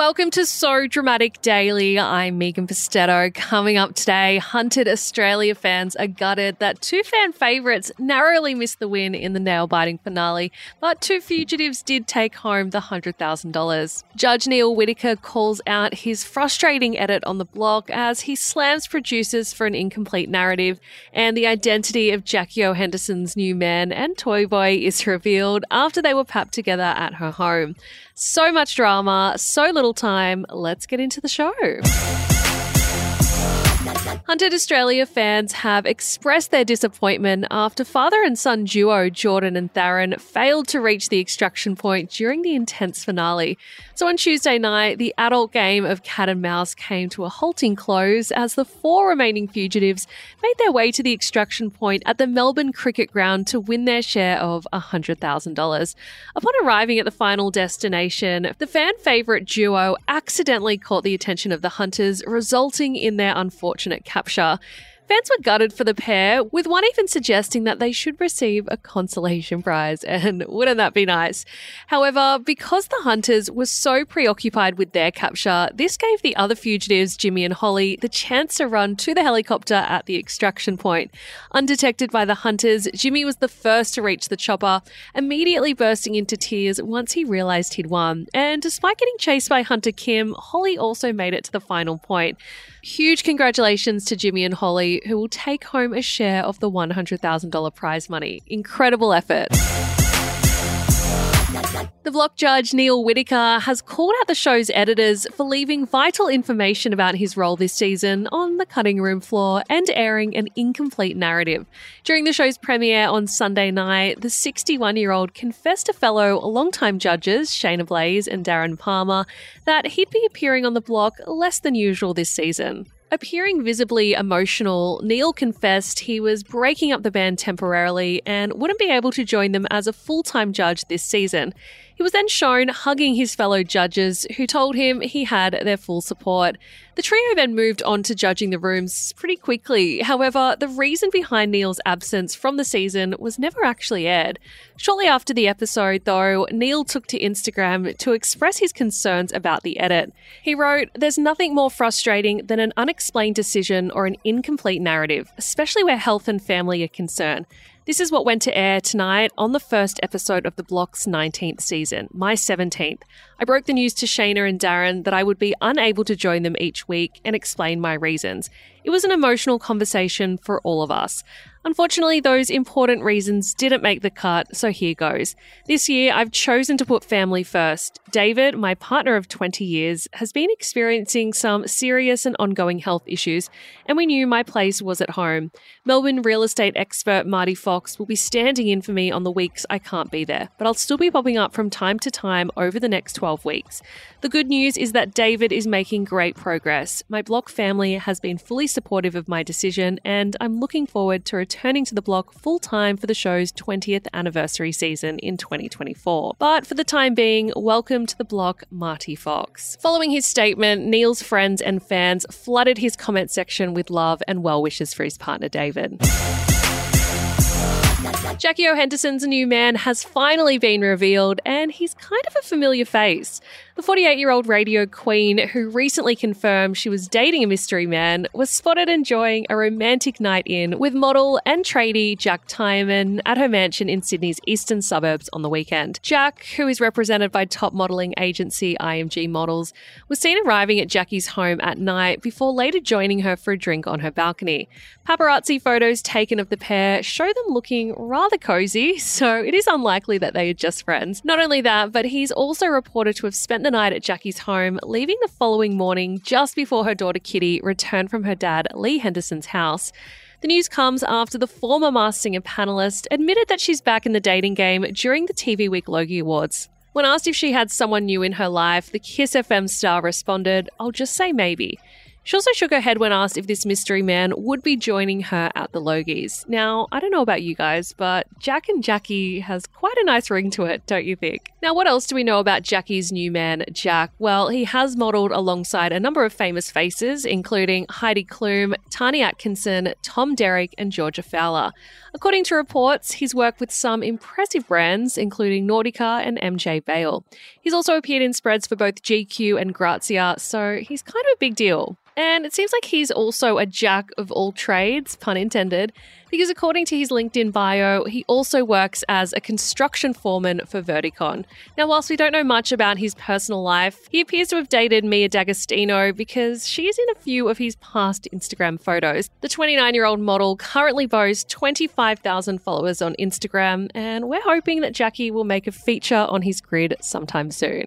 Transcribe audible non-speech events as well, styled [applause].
Welcome to So Dramatic Daily. I'm Megan Pustetto. Coming up today, Hunted Australia fans are gutted that two fan favourites narrowly missed the win in the nail biting finale, but two fugitives did take home the $100,000. Judge Neale Whitaker calls out his frustrating edit on the block as he slams producers for an incomplete narrative, and the identity of Jackie O. Henderson's new man and toy boy is revealed after they were papped together at her home. So much drama, so little time. Let's get into the show. Hunted Australia fans have expressed their disappointment after father and son duo Jordan and Theron failed to reach the extraction point during the intense finale. So on Tuesday night, the adult game of cat and mouse came to a halting close as the four remaining fugitives made their way to the extraction point at the Melbourne Cricket Ground to win their share of $100,000. Upon arriving at the final destination, the fan favourite duo accidentally caught the attention of the hunters, resulting in their unfortunate capture. Fans were gutted for the pair, with one even suggesting that they should receive a consolation prize, [laughs] and wouldn't that be nice? However, because the hunters were so preoccupied with their capture, this gave the other fugitives, Jimmy and Holly, the chance to run to the helicopter at the extraction point. Undetected by the hunters, Jimmy was the first to reach the chopper, immediately bursting into tears once he realized he'd won. And despite getting chased by Hunter Kim, Holly also made it to the final point. Huge congratulations to Jimmy and Holly, who will take home a share of the $100,000 prize money. Incredible effort. The block judge Neale Whitaker has called out the show's editors for leaving vital information about his role this season on the cutting room floor and airing an incomplete narrative. During the show's premiere on Sunday night, the 61 year old confessed to fellow longtime judges Shaynna Blaze and Darren Palmer that he'd be appearing on the block less than usual this season. Appearing visibly emotional, Neale confessed he was breaking up the band temporarily and wouldn't be able to join them as a full time judge this season. He was then shown hugging his fellow judges, who told him he had their full support. The trio then moved on to judging the rooms pretty quickly. However, the reason behind Neale's absence from the season was never actually aired. Shortly after the episode, though, Neale took to Instagram to express his concerns about the edit. He wrote, There's nothing more frustrating than an unexplained decision or an incomplete narrative, especially where health and family are concerned. This is what went to air tonight on the first episode of the block's 19th season, my 17th. I broke the news to Shaynna and Darren that I would be unable to join them each week and explain my reasons. It was an emotional conversation for all of us. Unfortunately, those important reasons didn't make the cut, so here goes. This year, I've chosen to put family first. David, my partner of 20 years, has been experiencing some serious and ongoing health issues, and we knew my place was at home. Melbourne real estate expert Marty Fox will be standing in for me on the weeks I can't be there, but I'll still be popping up from time to time over the next 12 weeks. The good news is that David is making great progress. My block family has been fully supportive of my decision, and I'm looking forward to returning to the block full time for the show's 20th anniversary season in 2024. But for the time being, welcome to the block, Marty Fox. Following his statement, Neale's friends and fans flooded his comment section with love and well wishes for his partner, David. Jackie O. Henderson's new man has finally been revealed, and he's kind of a familiar face. The 48 year old radio queen, who recently confirmed she was dating a mystery man, was spotted enjoying a romantic night in with model and tradie Jack Tyerman at her mansion in Sydney's eastern suburbs on the weekend. Jack, who is represented by top modelling agency IMG Models, was seen arriving at Jackie's home at night before later joining her for a drink on her balcony. Paparazzi photos taken of the pair show them looking rather cozy, [laughs] so it is unlikely that they are just friends. Not only that, but he's also reported to have spent the night at Jackie's home, leaving the following morning just before her daughter Kitty returned from her dad Lee Henderson's house. The news comes after the former Masked Singer panelist admitted that she's back in the dating game during the TV Week Logie Awards. When asked if she had someone new in her life, the Kiss FM star responded, I'll just say maybe. She also shook her head when asked if this mystery man would be joining her at the Logies. Now, I don't know about you guys, but Jack and Jackie has quite a nice ring to it, don't you think? Now, what else do we know about Jackie's new man, Jack? Well, he has modelled alongside a number of famous faces, including Heidi Klum, Tani Atkinson, Tom Derrick, and Georgia Fowler. According to reports, he's worked with some impressive brands, including Nautica and MJ Bale. He's also appeared in spreads for both GQ and Grazia, so he's kind of a big deal. And it seems like he's also a jack of all trades, pun intended, because according to his LinkedIn bio, he also works as a construction foreman for Verticon. Now, whilst we don't know much about his personal life, he appears to have dated Mia D'Agostino because she is in a few of his past Instagram photos. The 29 year old model currently boasts 25,000 followers on Instagram, and we're hoping that Jackie will make a feature on his grid sometime soon.